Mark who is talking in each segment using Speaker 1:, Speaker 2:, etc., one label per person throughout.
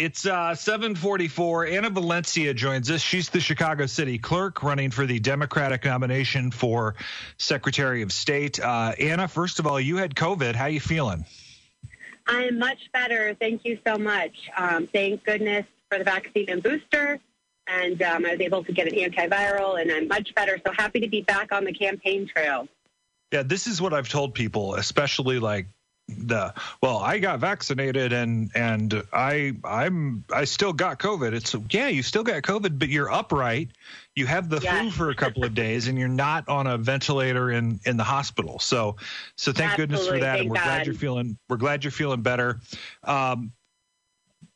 Speaker 1: It's uh, 744. Anna Valencia joins us. She's the Chicago City Clerk running for the Democratic nomination for Secretary of State. Uh, Anna, first of all, you had COVID. How are you feeling?
Speaker 2: I'm much better. Thank you so much. Um, thank goodness for the vaccine and booster. And um, I was able to get an antiviral, and I'm much better. So happy to be back on the campaign trail.
Speaker 1: Yeah, this is what I've told people, especially like the well i got vaccinated and and i i'm i still got covid. It's yeah you still got covid but you're upright. You have the yes. flu for a couple of days and you're not on a ventilator in in the hospital. So so thank
Speaker 2: Absolutely.
Speaker 1: goodness for that.
Speaker 2: Thank
Speaker 1: and we're
Speaker 2: God.
Speaker 1: glad you're feeling we're glad you're feeling better. Um,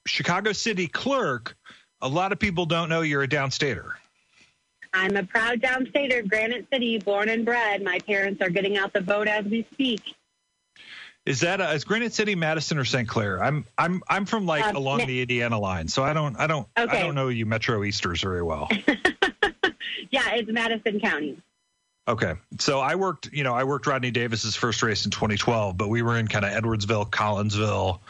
Speaker 1: chicago city clerk a lot of people don't know you're a downstater.
Speaker 2: I'm a proud downstater granite city born and bred. My parents are getting out the vote as we speak
Speaker 1: is that uh, is Granite City, Madison, or St. Clair? I'm I'm I'm from like
Speaker 2: Um,
Speaker 1: along
Speaker 2: Ma-
Speaker 1: the Indiana line, so I don't I don't I don't know you Metro Easters very well.
Speaker 2: yeah, it's Madison County.
Speaker 1: Okay, so I worked you know I worked Rodney Davis's first race in 2012, but we were in kind of Edwardsville, Collinsville.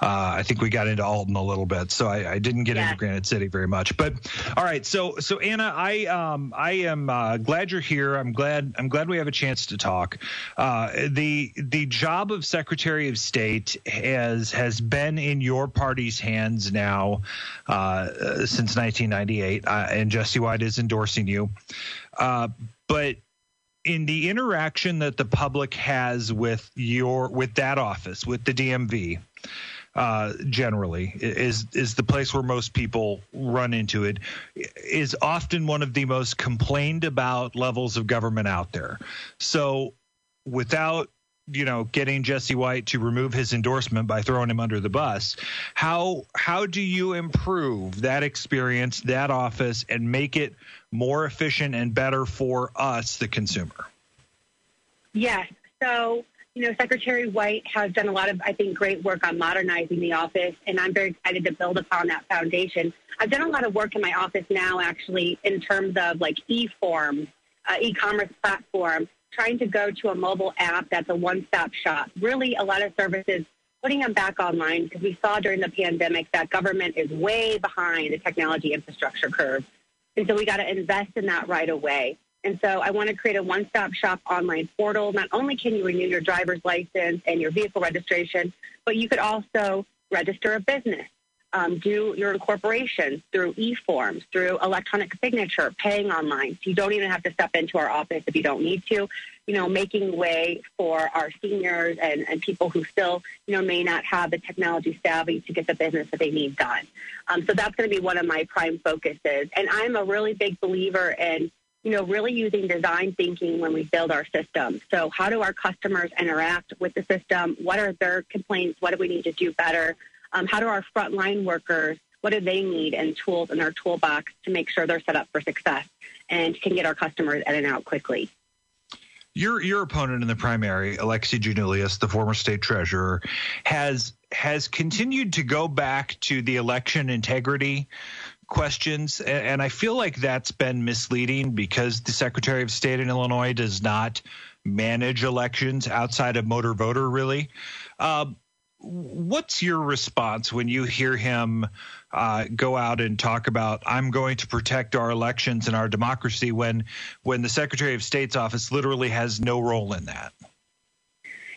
Speaker 1: Uh, I think we got into Alton a little bit, so I, I didn't get
Speaker 2: Yeah.
Speaker 1: into Granite City very much. But all right, so so Anna, I um I am uh, glad you're here. I'm glad I'm glad we have a chance to talk. Uh, the the job of Secretary of State has has been in your party's hands now uh, since 1998, uh, and Jesse White is endorsing you. Uh, but in the interaction that the public has with your with that office with the DMV uh, generally is is the place where most people run into it is often one of the most complained about levels of government out there. So without you know getting Jesse White to remove his endorsement by throwing him under the bus how how do you improve that experience that office and make it more efficient and better for us the consumer
Speaker 2: Yes. So, you know, Secretary White has done a lot of, I think, great work on modernizing the office, and I'm very excited to build upon that foundation. I've done a lot of work in my office now, actually, in terms of like e-forms, uh, e-commerce platform, trying to go to a mobile app that's a one-stop shop. Really, a lot of services putting them back online because we saw during the pandemic that government is way behind the technology infrastructure curve. And so we got to invest in that right away. And so I want to create a one-stop shop online portal. Not only can you renew your driver's license and your vehicle registration, but you could also register a business, um, do your incorporation through e-forms, through electronic signature, paying online. So you don't even have to step into our office if you don't need to. You know, making way for our seniors and, and people who still, you know, may not have the technology savvy to get the business that they need done. Um, so that's going to be one of my prime focuses. And I'm a really big believer in you know, really using design thinking when we build our system. So how do our customers interact with the system? What are their complaints? What do we need to do better? Um, how do our frontline workers, what do they need and tools in their toolbox to make sure they're set up for success and can get our customers in and out quickly?
Speaker 1: Your your opponent in the primary, Alexi Giannoulias, the former state treasurer, has has continued to go back to the election integrity questions, and, I feel like that's been misleading because the Secretary of State in Illinois does not manage elections outside of motor voter, really. Uh, what's your response when you hear him uh, go out and talk about I'm going to protect our elections and our democracy when when the Secretary of State's office literally has no role in that?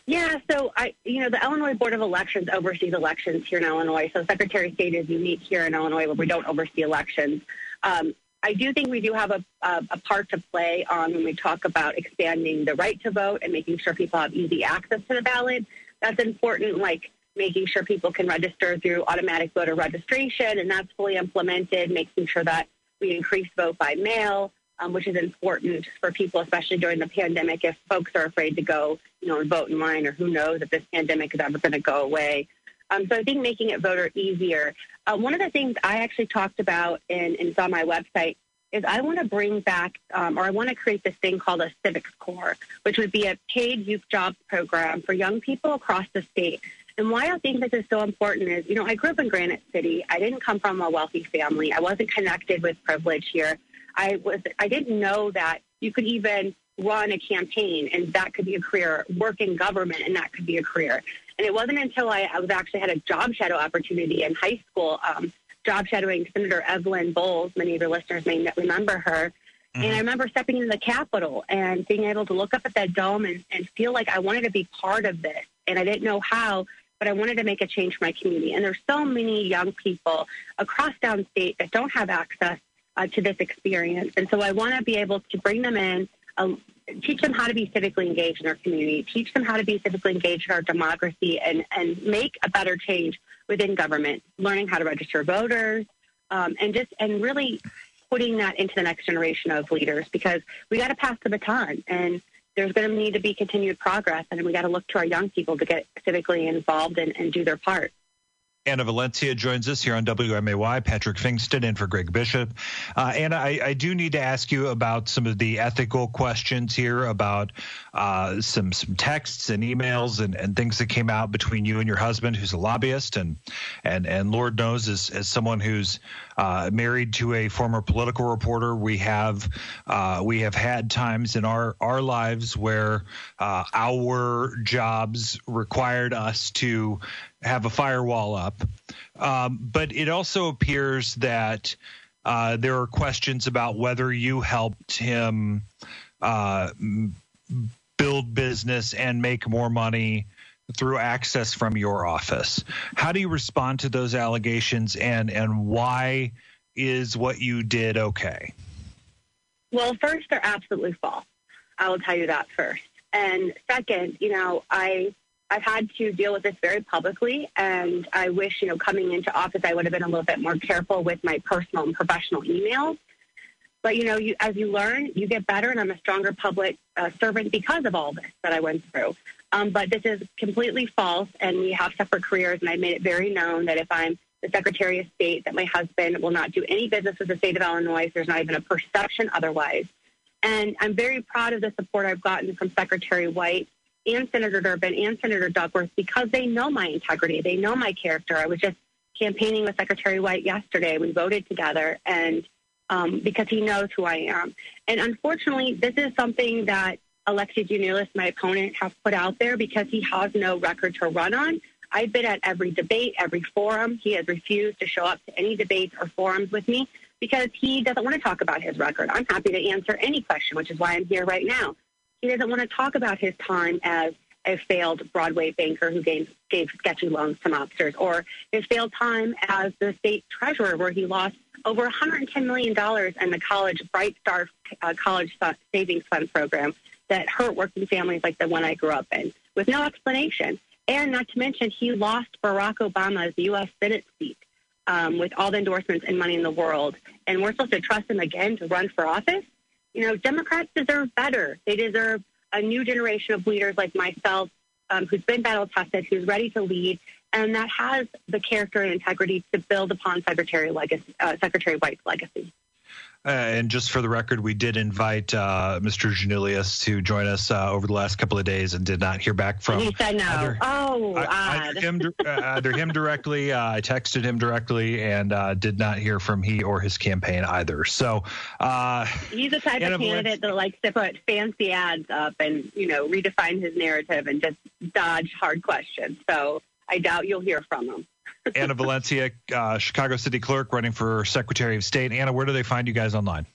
Speaker 2: Yeah, so I, you know, the Illinois Board of Elections oversees elections here in Illinois. So Secretary of State is unique here in Illinois, where we don't oversee elections. Um, I do think we do have a, a, a part to play on when we talk about expanding the right to vote and making sure people have easy access to the ballot. That's important, like making sure people can register through automatic voter registration, and that's fully implemented, making sure that we increase vote by mail, um, which is important for people, especially during the pandemic, if folks are afraid to go, you know, and vote in line, or who knows if this pandemic is ever going to go away. Um, so I think making it voter easier. Uh, one of the things I actually talked about and, and it's on my website is I want to bring back, um, or I want to create this thing called a Civics Corps, which would be a paid youth jobs program for young people across the state. And why I think this is so important is, you know, I grew up in Granite City. I didn't come from a wealthy family. I wasn't connected with privilege here. I was, I didn't know that you could even run a campaign and that could be a career, work in government and that could be a career. And it wasn't until I, I was actually had a job shadow opportunity in high school, um, job shadowing Senator Evelyn Bowles. Many of your listeners may remember her. Mm-hmm. And I remember stepping into the Capitol and being able to look up at that dome and, and feel like I wanted to be part of this. And I didn't know how, but I wanted to make a change for my community. And there's so many young people across downstate that don't have access uh, to this experience. And so I want to be able to bring them in, uh, teach them how to be civically engaged in our community, teach them how to be civically engaged in our democracy, and, and make a better change within government, learning how to register voters, um, and just and really putting that into the next generation of leaders because we got to pass the baton and there's going to need to be continued progress and we got to look to our young people to get civically involved and, and do their part.
Speaker 1: Anna Valencia joins us here on WMAY. Patrick Pfingsten in for Greg Bishop. Uh, Anna, I, I, do need to ask you about some of the ethical questions here about uh, some some texts and emails and, and things that came out between you and your husband, who's a lobbyist, and and and Lord knows, as as someone who's uh, married to a former political reporter, we have uh, we have had times in our our lives where uh, our jobs required us to have a firewall up. Um, but it also appears that uh, there are questions about whether you helped him uh, build business and make more money through access from your office. How do you respond to those allegations, and and why is what you did okay?
Speaker 2: Well, first, they're absolutely false. I will tell you that first. And second, you know, I I've had to deal with this very publicly, and I wish, you know, coming into office, I would have been a little bit more careful with my personal and professional emails. But you know, you, as you learn, you get better, and I'm a stronger public uh, servant because of all this that I went through. Um, but this is completely false, and we have separate careers, and I made it very known that if I'm the Secretary of State, that my husband will not do any business with the state of Illinois. There's not even a perception otherwise. And I'm very proud of the support I've gotten from Secretary White and Senator Durbin and Senator Duckworth because they know my integrity. They know my character. I was just campaigning with Secretary White yesterday. We voted together, and um, because he knows who I am. And unfortunately, this is something that Alexi Giannoulias, my opponent, has put out there because he has no record to run on. I've been at every debate, every forum. He has refused to show up to any debates or forums with me because he doesn't want to talk about his record. I'm happy to answer any question, which is why I'm here right now. He doesn't want to talk about his time as a failed Broadway banker who gave, gave sketchy loans to mobsters, or his failed time as the state treasurer, where he lost over $110 million in the college Bright Start uh, College Savings Fund program that hurt working families like the one I grew up in, with no explanation. And not to mention, he lost Barack Obama's U.S. Senate seat um, with all the endorsements and money in the world. And we're supposed to trust him again to run for office? You know, Democrats deserve better. They deserve a new generation of leaders like myself, um, who's been battle tested, who's ready to lead, and that has the character and integrity to build upon Secretary, legacy, uh, Secretary White's legacy.
Speaker 1: Uh, and just for the record, we did invite uh, Mr. Giannoulias to join us uh, over the last couple of days and did not hear back from. Him.
Speaker 2: He said no. Either, oh,
Speaker 1: either him, uh, either him directly. Uh, I texted him directly and uh, did not hear from he or his campaign either. So
Speaker 2: he's the type of candidate that likes to put fancy ads up and you know redefine his narrative and just dodge hard questions. So I doubt you'll hear from him.
Speaker 1: Anna Valencia, uh, Chicago City Clerk, running for Secretary of State. Anna, where do they find you guys online?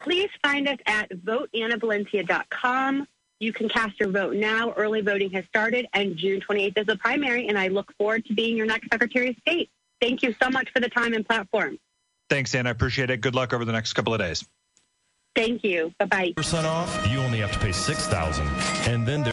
Speaker 2: Please find us at voteannavalencia.com. You can cast your vote now. Early voting has started, and June 28th is the primary, and I look forward to being your next Secretary of State. Thank you so much for the time and platform.
Speaker 1: Thanks, Anna. I appreciate it. Good luck over the next couple of days.
Speaker 2: Thank you. Bye bye.
Speaker 3: Percent off. You only have to pay six thousand, and then.